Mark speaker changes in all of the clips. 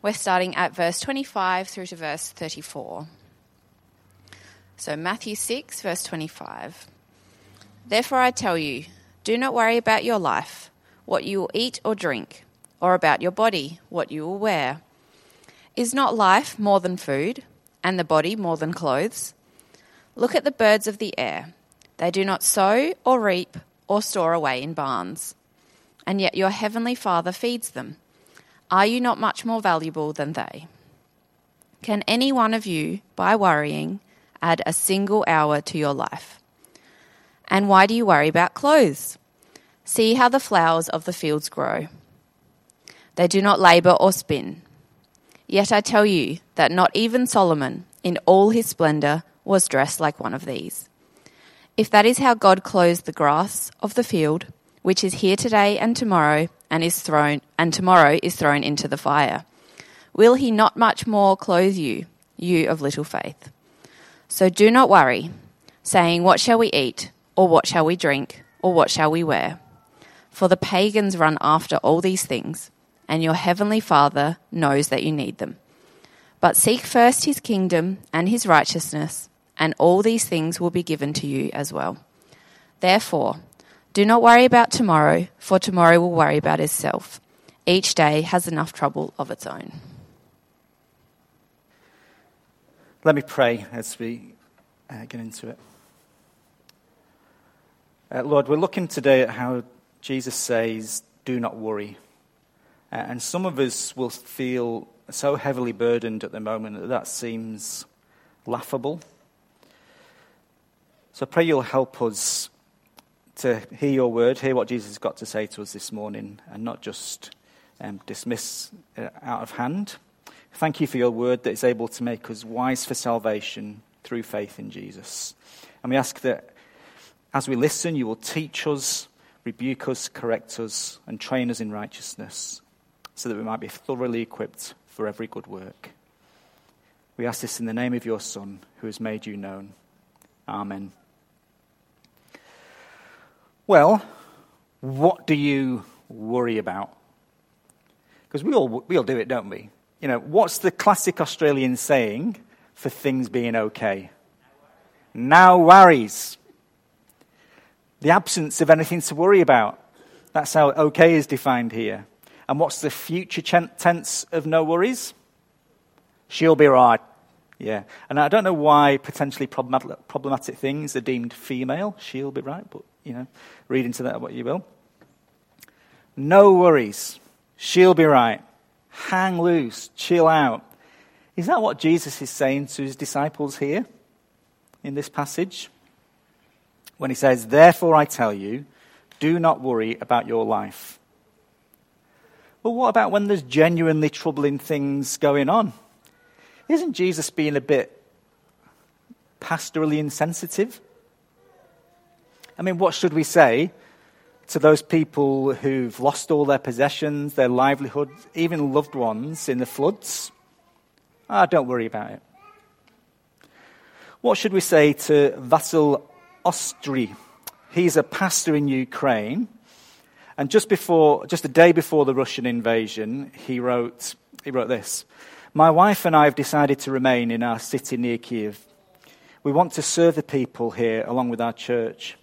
Speaker 1: We're starting at verse 25 through to verse 34. So, Matthew 6, verse 25. Therefore, I tell you, do not worry about your life, what you will eat or drink, or about your body, what you will wear. Is not life more than food, and the body more than clothes? Look at the birds of the air. They do not sow or reap or store away in barns, and yet your heavenly Father feeds them. Are you not much more valuable than they? Can any one of you, by worrying, add a single hour to your life? And why do you worry about clothes? See how the flowers of the fields grow. They do not labor or spin. Yet I tell you that not even Solomon, in all his splendor, was dressed like one of these. If that is how God clothes the grass of the field, which is here today and tomorrow, and is thrown and tomorrow is thrown into the fire. Will he not much more clothe you, you of little faith? So do not worry, saying, What shall we eat, or what shall we drink, or what shall we wear? For the pagans run after all these things, and your heavenly Father knows that you need them. But seek first his kingdom and his righteousness, and all these things will be given to you as well. Therefore, do not worry about tomorrow, for tomorrow will worry about itself. Each day has enough trouble of its own.
Speaker 2: Let me pray as we uh, get into it. Uh, Lord, we're looking today at how Jesus says, Do not worry. Uh, and some of us will feel so heavily burdened at the moment that that seems laughable. So I pray you'll help us to hear your word, hear what Jesus has got to say to us this morning, and not just um, dismiss it out of hand. Thank you for your word that is able to make us wise for salvation through faith in Jesus. And we ask that as we listen, you will teach us, rebuke us, correct us, and train us in righteousness so that we might be thoroughly equipped for every good work. We ask this in the name of your Son, who has made you known. Amen. Well, what do you worry about? Because we all, we all do it, don't we? You know, what's the classic Australian saying for things being okay? Now worries. The absence of anything to worry about. That's how okay is defined here. And what's the future tense of no worries? She'll be right. Yeah. And I don't know why potentially problematic, problematic things are deemed female. She'll be right, but you know, read into that what you will. No worries. She'll be right. Hang loose. Chill out. Is that what Jesus is saying to his disciples here in this passage? When he says, Therefore I tell you, do not worry about your life. Well, what about when there's genuinely troubling things going on? Isn't Jesus being a bit pastorally insensitive? I mean, what should we say to those people who've lost all their possessions, their livelihoods, even loved ones in the floods? Ah, don't worry about it. What should we say to Vasil Ostry? He's a pastor in Ukraine. And just before, just a day before the Russian invasion, he wrote, he wrote this. My wife and I have decided to remain in our city near Kiev. We want to serve the people here along with our church.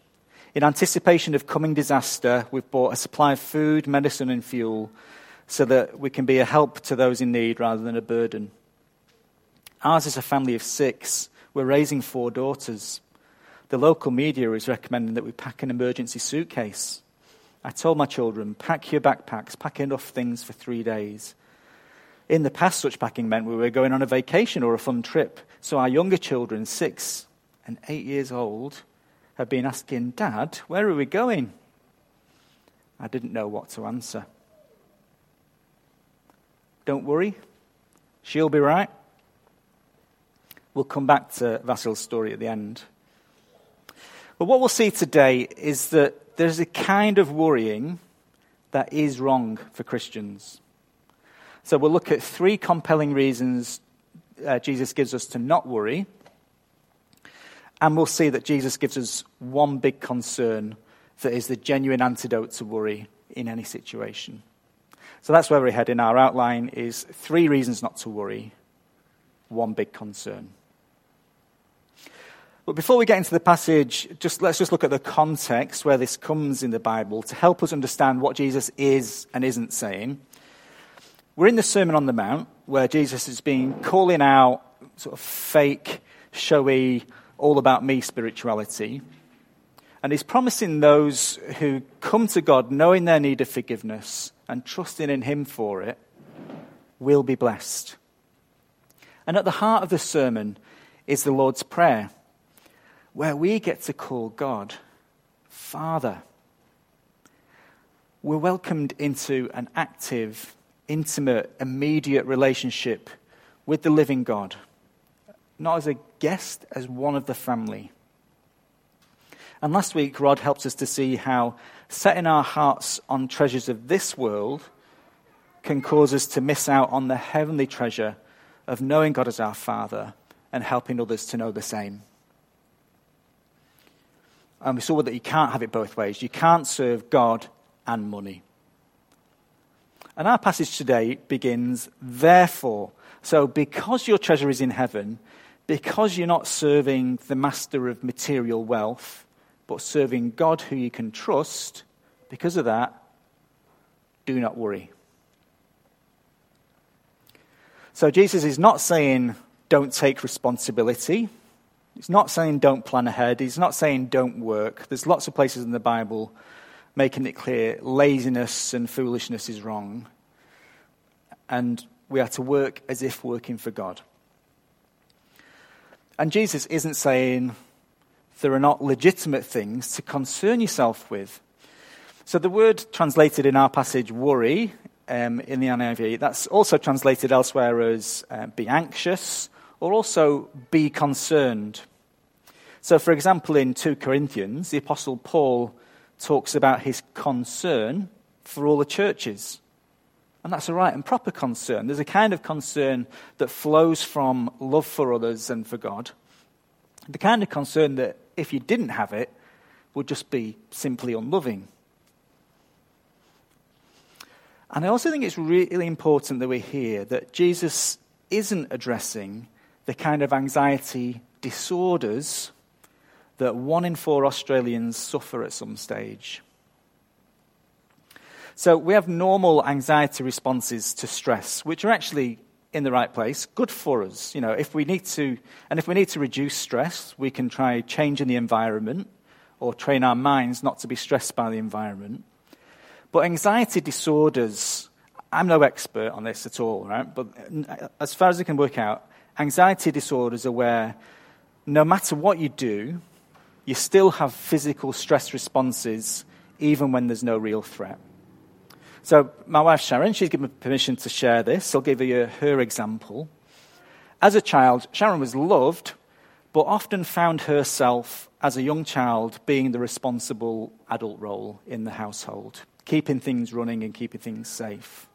Speaker 2: In anticipation of coming disaster, we've bought a supply of food, medicine, and fuel so that we can be a help to those in need rather than a burden. Ours is a family of six. We're raising four daughters. The local media is recommending that we pack an emergency suitcase. I told my children, pack your backpacks, pack enough things for three days. In the past, such packing meant we were going on a vacation or a fun trip. So our younger children, six and eight years old, had been asking, Dad, where are we going? I didn't know what to answer. Don't worry, she'll be right. We'll come back to Vasil's story at the end. But what we'll see today is that there's a kind of worrying that is wrong for Christians. So we'll look at three compelling reasons uh, Jesus gives us to not worry and we'll see that Jesus gives us one big concern that is the genuine antidote to worry in any situation. So that's where we're heading. Our outline is three reasons not to worry, one big concern. But before we get into the passage, just, let's just look at the context where this comes in the Bible to help us understand what Jesus is and isn't saying. We're in the Sermon on the Mount, where Jesus has been calling out sort of fake, showy, all about me spirituality. And he's promising those who come to God knowing their need of forgiveness and trusting in him for it will be blessed. And at the heart of the sermon is the Lord's Prayer where we get to call God Father. We're welcomed into an active, intimate, immediate relationship with the living God, not as a guest, as one of the family. And last week, Rod helped us to see how setting our hearts on treasures of this world can cause us to miss out on the heavenly treasure of knowing God as our Father and helping others to know the same. And we saw that you can't have it both ways. You can't serve God and money. And our passage today begins, therefore. So, because your treasure is in heaven, because you're not serving the master of material wealth, but serving God who you can trust, because of that, do not worry. So, Jesus is not saying don't take responsibility. He's not saying don't plan ahead. He's not saying don't work. There's lots of places in the Bible making it clear laziness and foolishness is wrong. And we are to work as if working for God. And Jesus isn't saying there are not legitimate things to concern yourself with. So the word translated in our passage, worry, um, in the NIV, that's also translated elsewhere as uh, be anxious or also be concerned. So, for example, in 2 Corinthians, the Apostle Paul talks about his concern for all the churches. And that's a right and proper concern. There's a kind of concern that flows from love for others and for God. The kind of concern that, if you didn't have it, would just be simply unloving. And I also think it's really important that we hear that Jesus isn't addressing the kind of anxiety disorders that one in four Australians suffer at some stage. So we have normal anxiety responses to stress, which are actually in the right place, good for us. You know, if we need to, and if we need to reduce stress, we can try changing the environment or train our minds not to be stressed by the environment. But anxiety disorders, I'm no expert on this at all, right? But as far as I can work out, Anxiety disorders are where no matter what you do, you still have physical stress responses even when there's no real threat. So, my wife Sharon, she's given me permission to share this. I'll give you her example. As a child, Sharon was loved, but often found herself as a young child being the responsible adult role in the household, keeping things running and keeping things safe.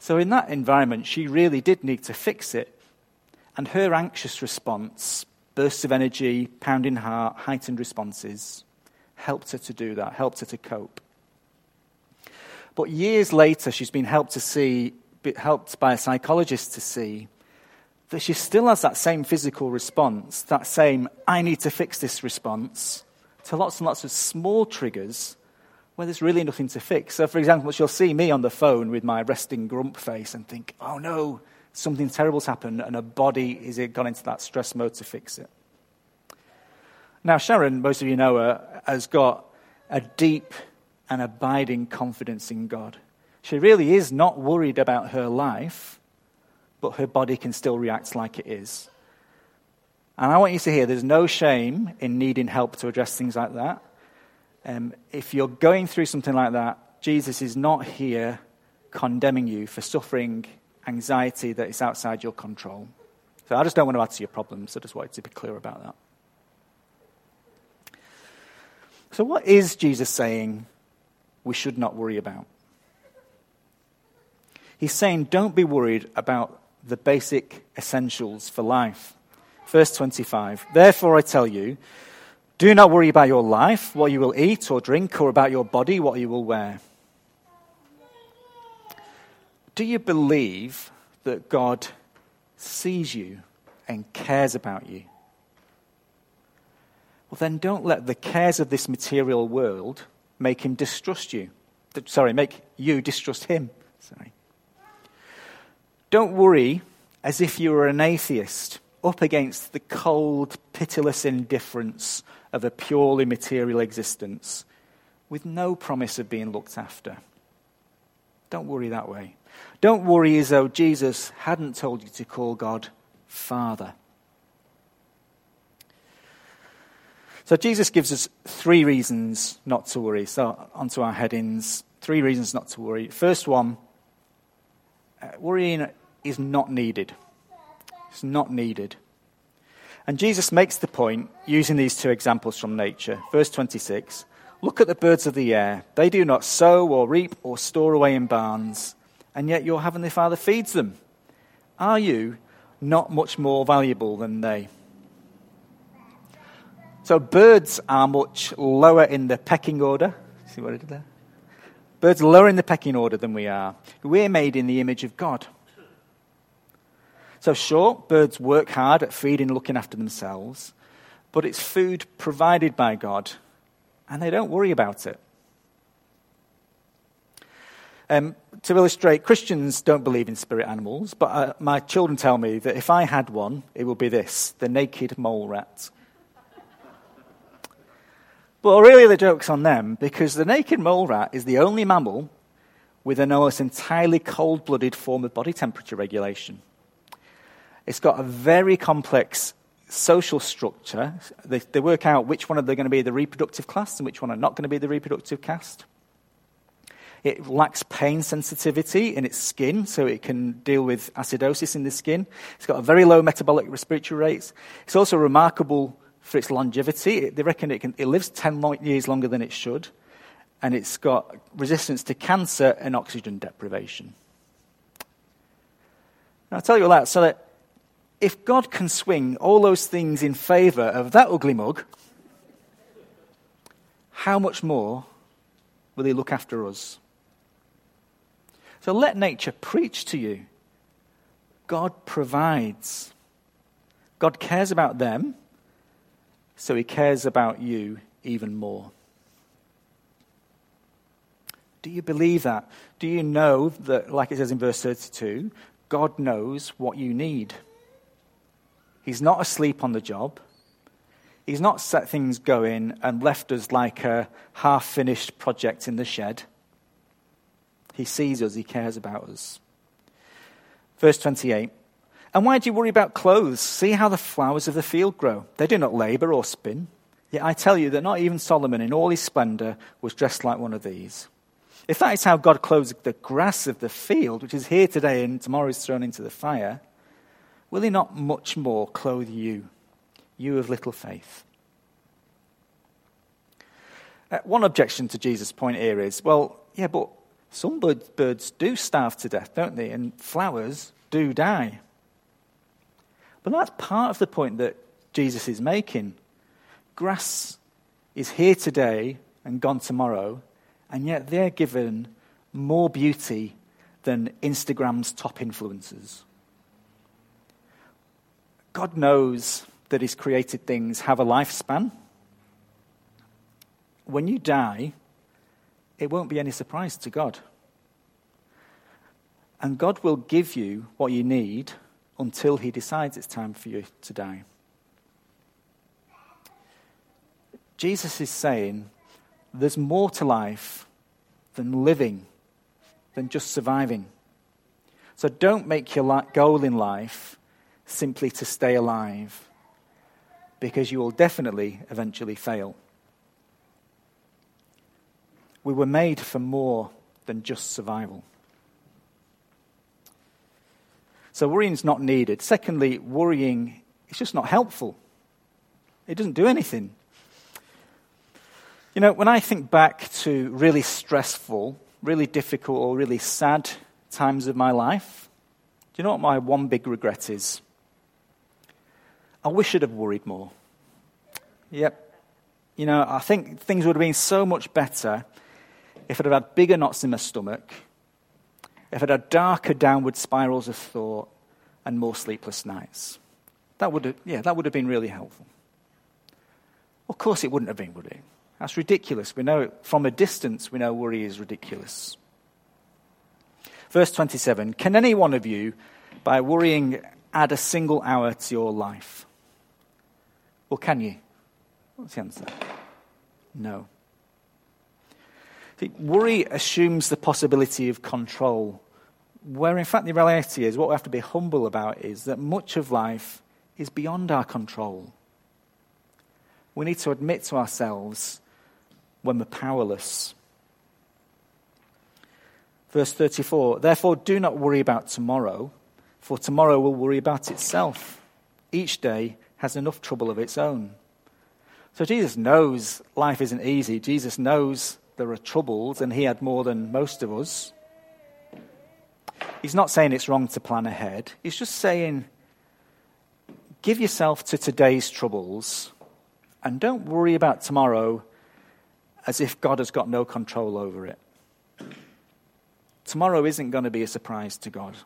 Speaker 2: So, in that environment, she really did need to fix it and her anxious response, bursts of energy, pounding heart, heightened responses, helped her to do that, helped her to cope. But years later, she's been helped to see, helped by a psychologist to see that she still has that same physical response, that same I need to fix this response, to lots and lots of small triggers where there's really nothing to fix. So, for example, she'll see me on the phone with my resting grump face and think, oh no, something terrible's happened and her body is it gone into that stress mode to fix it. Now, Sharon, most of you know her, has got a deep and abiding confidence in God. She really is not worried about her life, but her body can still react like it is. And I want you to hear there's no shame in needing help to address things like that. Um, if you're going through something like that, Jesus is not here condemning you for suffering anxiety that is outside your control. So I just don't want to add to your problems. I just wanted to be clear about that. So, what is Jesus saying we should not worry about? He's saying, don't be worried about the basic essentials for life. Verse 25 Therefore, I tell you, do not worry about your life, what you will eat or drink, or about your body, what you will wear. Do you believe that God sees you and cares about you? Well, then don't let the cares of this material world make him distrust you. Sorry, make you distrust him. Sorry. Don't worry as if you were an atheist up against the cold, pitiless indifference of a purely material existence with no promise of being looked after. Don't worry that way. Don't worry as though Jesus hadn't told you to call God Father. So Jesus gives us three reasons not to worry. So, onto our headings. Three reasons not to worry. First one uh, worrying is not needed. It's not needed. And Jesus makes the point using these two examples from nature. Verse 26 Look at the birds of the air. They do not sow or reap or store away in barns, and yet your heavenly Father feeds them. Are you not much more valuable than they? So, birds are much lower in the pecking order. See what I did there? Birds lower in the pecking order than we are. We're made in the image of God. So, sure, birds work hard at feeding and looking after themselves, but it's food provided by God and they don't worry about it. Um, to illustrate, Christians don't believe in spirit animals, but uh, my children tell me that if I had one, it would be this the naked mole rat. But really, the joke's on them because the naked mole rat is the only mammal with an almost entirely cold blooded form of body temperature regulation. It's got a very complex social structure. They, they work out which one are they going to be the reproductive class and which one are not going to be the reproductive caste. It lacks pain sensitivity in its skin, so it can deal with acidosis in the skin. It's got a very low metabolic respiratory rates. It's also remarkable for its longevity. They reckon it, can, it lives 10 years longer than it should, and it's got resistance to cancer and oxygen deprivation. Now, I'll tell you all that so that if God can swing all those things in favor of that ugly mug, how much more will He look after us? So let nature preach to you. God provides. God cares about them, so He cares about you even more. Do you believe that? Do you know that, like it says in verse 32, God knows what you need? He's not asleep on the job. He's not set things going and left us like a half finished project in the shed. He sees us, he cares about us. Verse 28 And why do you worry about clothes? See how the flowers of the field grow. They do not labor or spin. Yet I tell you that not even Solomon in all his splendor was dressed like one of these. If that is how God clothes the grass of the field, which is here today and tomorrow is thrown into the fire, Will he not much more clothe you, you of little faith? Uh, one objection to Jesus' point here is well, yeah, but some birds do starve to death, don't they? And flowers do die. But that's part of the point that Jesus is making. Grass is here today and gone tomorrow, and yet they're given more beauty than Instagram's top influencers. God knows that His created things have a lifespan. When you die, it won't be any surprise to God. And God will give you what you need until He decides it's time for you to die. Jesus is saying there's more to life than living, than just surviving. So don't make your goal in life simply to stay alive, because you will definitely eventually fail. We were made for more than just survival. So worrying is not needed. Secondly, worrying is just not helpful. It doesn't do anything. You know, when I think back to really stressful, really difficult, or really sad times of my life, do you know what my one big regret is? I wish I'd have worried more. Yep. You know, I think things would have been so much better if I'd have had bigger knots in my stomach if it had darker downward spirals of thought and more sleepless nights. That would have, yeah, that would have been really helpful. Of course, it wouldn't have been, would it? That's ridiculous. We know from a distance, we know worry is ridiculous. Verse 27 Can any one of you, by worrying, add a single hour to your life? Or can you? What's the answer? No. Worry assumes the possibility of control, where in fact the reality is what we have to be humble about is that much of life is beyond our control. We need to admit to ourselves when we're powerless. Verse 34 Therefore, do not worry about tomorrow, for tomorrow will worry about itself. Each day has enough trouble of its own. So Jesus knows life isn't easy. Jesus knows there are troubles, and he had more than most of us. He's not saying it's wrong to plan ahead. He's just saying, give yourself to today's troubles and don't worry about tomorrow as if God has got no control over it. Tomorrow isn't going to be a surprise to God.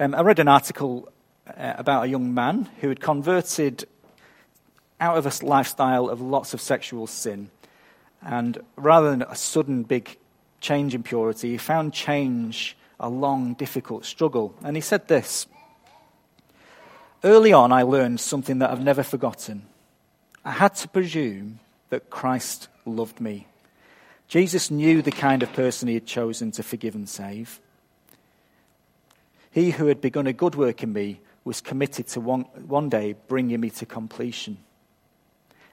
Speaker 2: Um, I read an article uh, about a young man who had converted out of a lifestyle of lots of sexual sin. And rather than a sudden big change in purity, he found change a long, difficult struggle. And he said this Early on, I learned something that I've never forgotten. I had to presume that Christ loved me. Jesus knew the kind of person he had chosen to forgive and save. He who had begun a good work in me was committed to one, one day bringing me to completion.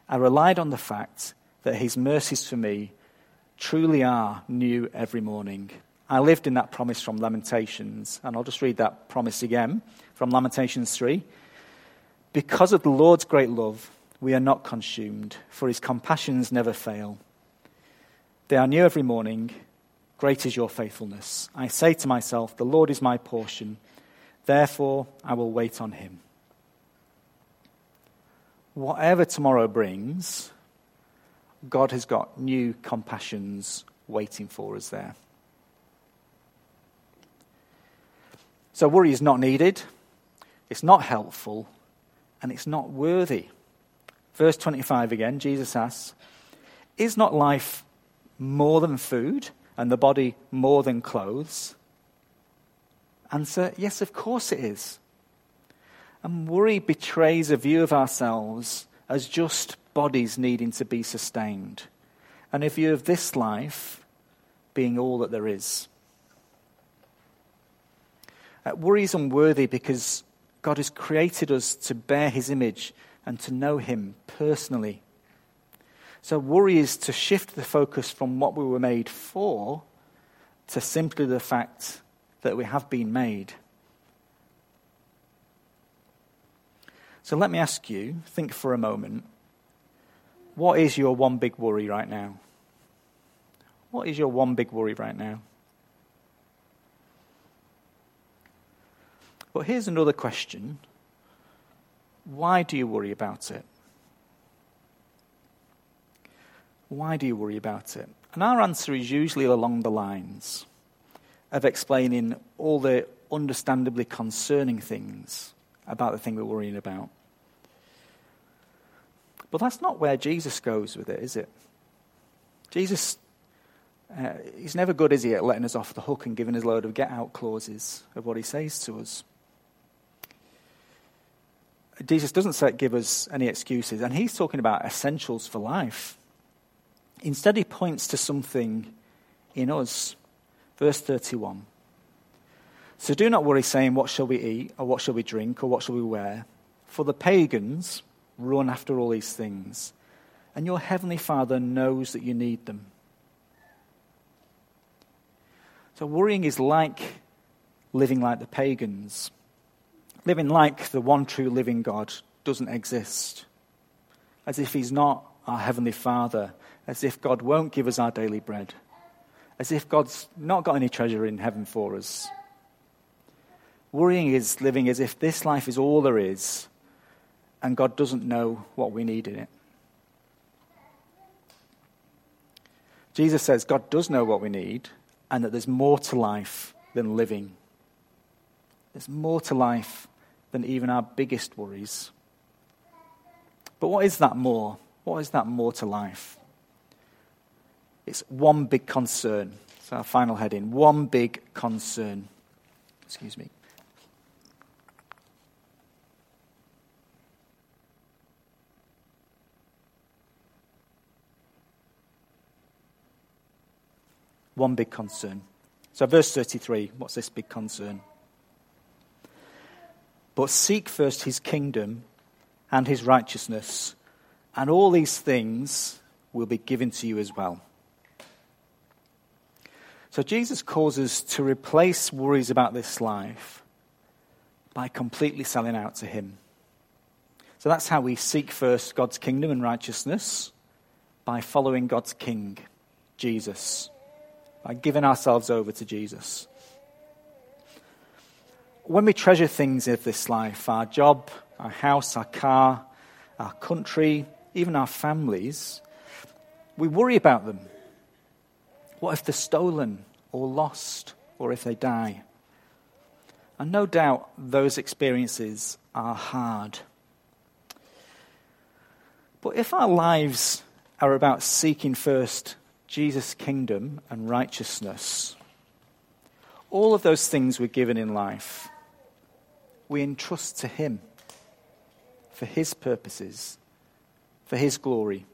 Speaker 2: I relied on the fact that his mercies for me truly are new every morning. I lived in that promise from Lamentations, and I'll just read that promise again from Lamentations 3. Because of the Lord's great love, we are not consumed, for his compassions never fail. They are new every morning. Great is your faithfulness. I say to myself, The Lord is my portion. Therefore, I will wait on him. Whatever tomorrow brings, God has got new compassions waiting for us there. So, worry is not needed, it's not helpful, and it's not worthy. Verse 25 again, Jesus asks, Is not life more than food, and the body more than clothes? Answer, Yes, of course it is. And worry betrays a view of ourselves as just bodies needing to be sustained, and a view of this life being all that there is. Uh, worry is unworthy because God has created us to bear his image and to know him personally. So, worry is to shift the focus from what we were made for to simply the fact that we have been made. So, let me ask you think for a moment what is your one big worry right now? What is your one big worry right now? But here's another question Why do you worry about it? Why do you worry about it? And our answer is usually along the lines of explaining all the understandably concerning things about the thing we're worrying about. But that's not where Jesus goes with it, is it? Jesus, uh, he's never good, is he, at letting us off the hook and giving us a load of get out clauses of what he says to us. Jesus doesn't say, give us any excuses, and he's talking about essentials for life. Instead, he points to something in us. Verse 31. So do not worry, saying, What shall we eat, or what shall we drink, or what shall we wear? For the pagans, run after all these things, and your heavenly Father knows that you need them. So, worrying is like living like the pagans. Living like the one true living God doesn't exist. As if He's not our Heavenly Father. As if God won't give us our daily bread. As if God's not got any treasure in heaven for us. Worrying is living as if this life is all there is and God doesn't know what we need in it. Jesus says God does know what we need, and that there's more to life than living. There's more to life than even our biggest worries. But what is that more? What is that more to life? It's one big concern. It's our final heading. One big concern. Excuse me. One big concern. So, verse 33, what's this big concern? But seek first his kingdom and his righteousness, and all these things will be given to you as well. So Jesus calls us to replace worries about this life by completely selling out to him. So that's how we seek first God's kingdom and righteousness by following God's king, Jesus, by giving ourselves over to Jesus. When we treasure things of this life, our job, our house, our car, our country, even our families, we worry about them. What if they're stolen or lost or if they die? And no doubt those experiences are hard. But if our lives are about seeking first Jesus' kingdom and righteousness, all of those things we're given in life, we entrust to Him for His purposes, for His glory.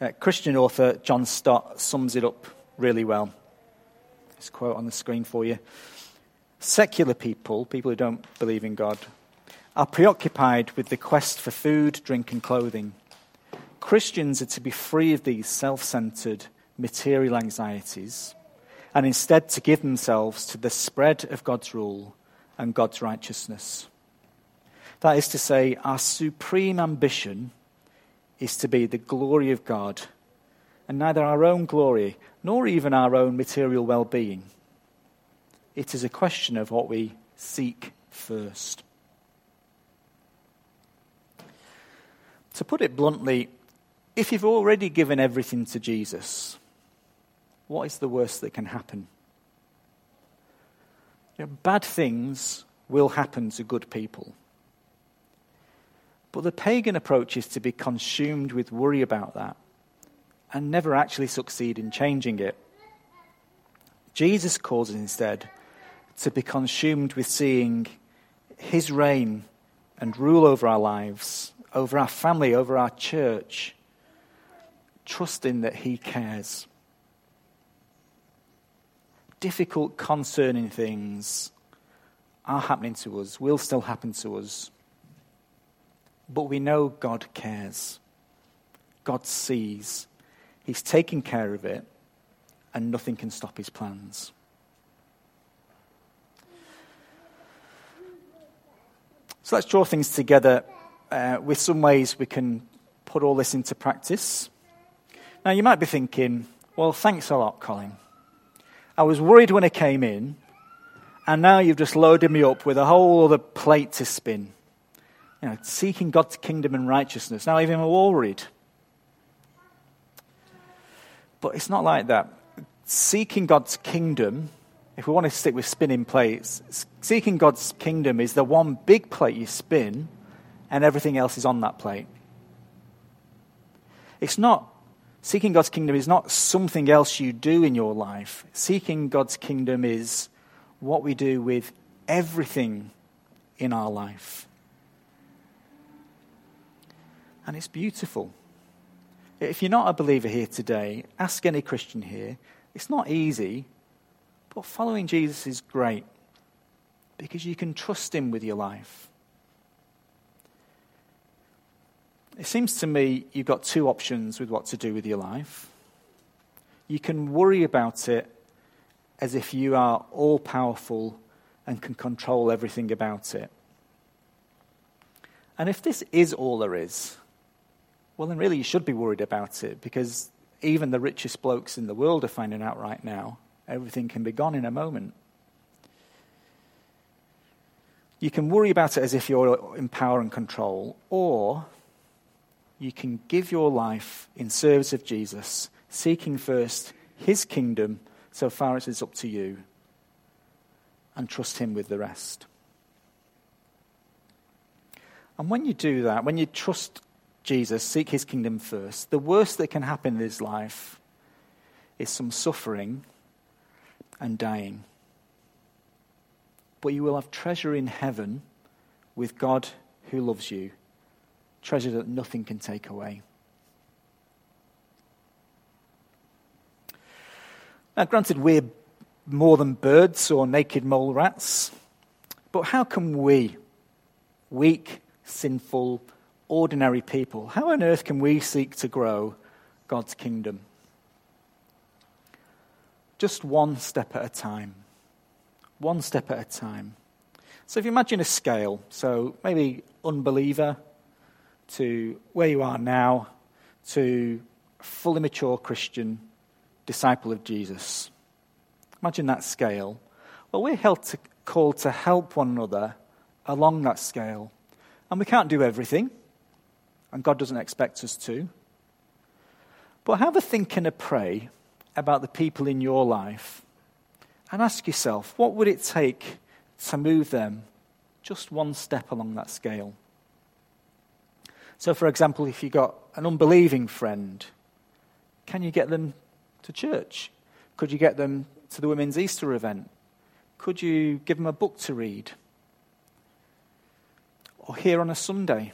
Speaker 2: Uh, Christian author John Stott sums it up really well. This quote on the screen for you. Secular people, people who don't believe in God, are preoccupied with the quest for food, drink, and clothing. Christians are to be free of these self centered material anxieties and instead to give themselves to the spread of God's rule and God's righteousness. That is to say, our supreme ambition is to be the glory of God, and neither our own glory nor even our own material well being. It is a question of what we seek first. To put it bluntly, if you've already given everything to Jesus, what is the worst that can happen? You know, bad things will happen to good people. But the pagan approach is to be consumed with worry about that and never actually succeed in changing it. Jesus calls instead to be consumed with seeing his reign and rule over our lives, over our family, over our church, trusting that he cares. Difficult, concerning things are happening to us, will still happen to us. But we know God cares. God sees. He's taking care of it, and nothing can stop his plans. So let's draw things together uh, with some ways we can put all this into practice. Now, you might be thinking, well, thanks a lot, Colin. I was worried when I came in, and now you've just loaded me up with a whole other plate to spin you know, seeking God's kingdom and righteousness. Now, even more worried. But it's not like that. Seeking God's kingdom, if we want to stick with spinning plates, seeking God's kingdom is the one big plate you spin, and everything else is on that plate. It's not, seeking God's kingdom is not something else you do in your life. Seeking God's kingdom is what we do with everything in our life. And it's beautiful. If you're not a believer here today, ask any Christian here. It's not easy, but following Jesus is great because you can trust Him with your life. It seems to me you've got two options with what to do with your life. You can worry about it as if you are all powerful and can control everything about it. And if this is all there is, well, then really you should be worried about it because even the richest blokes in the world are finding out right now everything can be gone in a moment. You can worry about it as if you're in power and control, or you can give your life in service of Jesus, seeking first his kingdom so far as it's up to you, and trust him with the rest. And when you do that, when you trust Jesus, seek his kingdom first, the worst that can happen in this life is some suffering and dying. But you will have treasure in heaven with God who loves you, treasure that nothing can take away. Now, granted, we're more than birds or naked mole rats, but how can we, weak, sinful, ordinary people, how on earth can we seek to grow God's kingdom? Just one step at a time. One step at a time. So if you imagine a scale, so maybe unbeliever to where you are now to fully mature Christian disciple of Jesus. Imagine that scale. Well, we're to, called to help one another along that scale. And we can't do everything, and God doesn't expect us to. But have a think and a pray about the people in your life and ask yourself what would it take to move them just one step along that scale? So, for example, if you've got an unbelieving friend, can you get them to church? Could you get them to the women's Easter event? Could you give them a book to read? or here on a Sunday?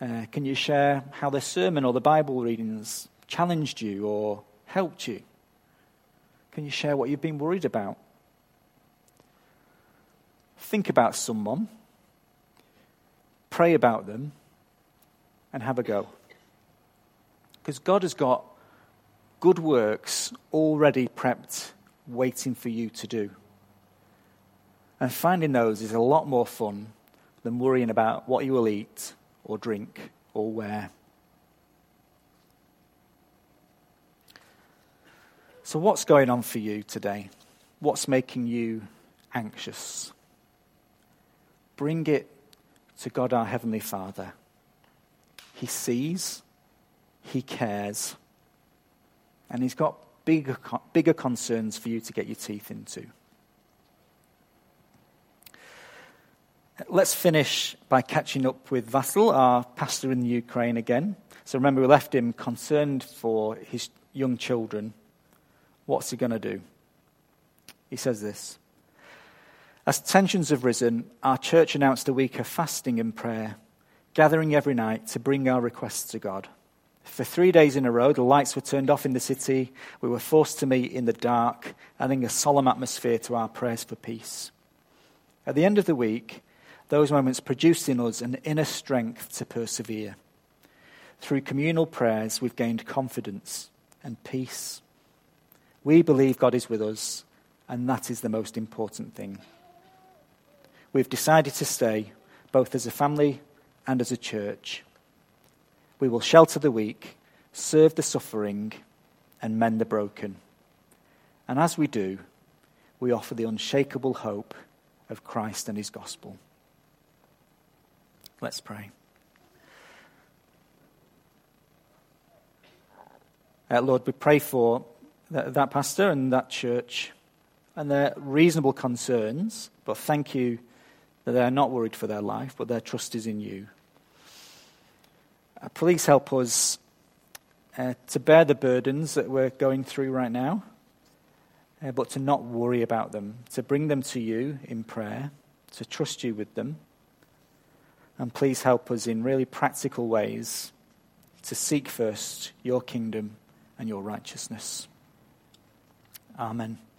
Speaker 2: Uh, can you share how the sermon or the Bible readings challenged you or helped you? Can you share what you've been worried about? Think about someone, pray about them, and have a go. Because God has got good works already prepped, waiting for you to do. And finding those is a lot more fun than worrying about what you will eat or drink or wear. So, what's going on for you today? What's making you anxious? Bring it to God our Heavenly Father. He sees, He cares, and He's got bigger, bigger concerns for you to get your teeth into. Let's finish by catching up with Vasil, our pastor in the Ukraine again. So remember, we left him concerned for his young children. What's he going to do? He says this As tensions have risen, our church announced a week of fasting and prayer, gathering every night to bring our requests to God. For three days in a row, the lights were turned off in the city. We were forced to meet in the dark, adding a solemn atmosphere to our prayers for peace. At the end of the week, those moments produced in us an inner strength to persevere. Through communal prayers, we've gained confidence and peace. We believe God is with us, and that is the most important thing. We've decided to stay, both as a family and as a church. We will shelter the weak, serve the suffering, and mend the broken. And as we do, we offer the unshakable hope of Christ and his gospel. Let's pray. Uh, Lord, we pray for that, that pastor and that church and their reasonable concerns, but thank you that they're not worried for their life, but their trust is in you. Uh, please help us uh, to bear the burdens that we're going through right now, uh, but to not worry about them, to bring them to you in prayer, to trust you with them. And please help us in really practical ways to seek first your kingdom and your righteousness. Amen.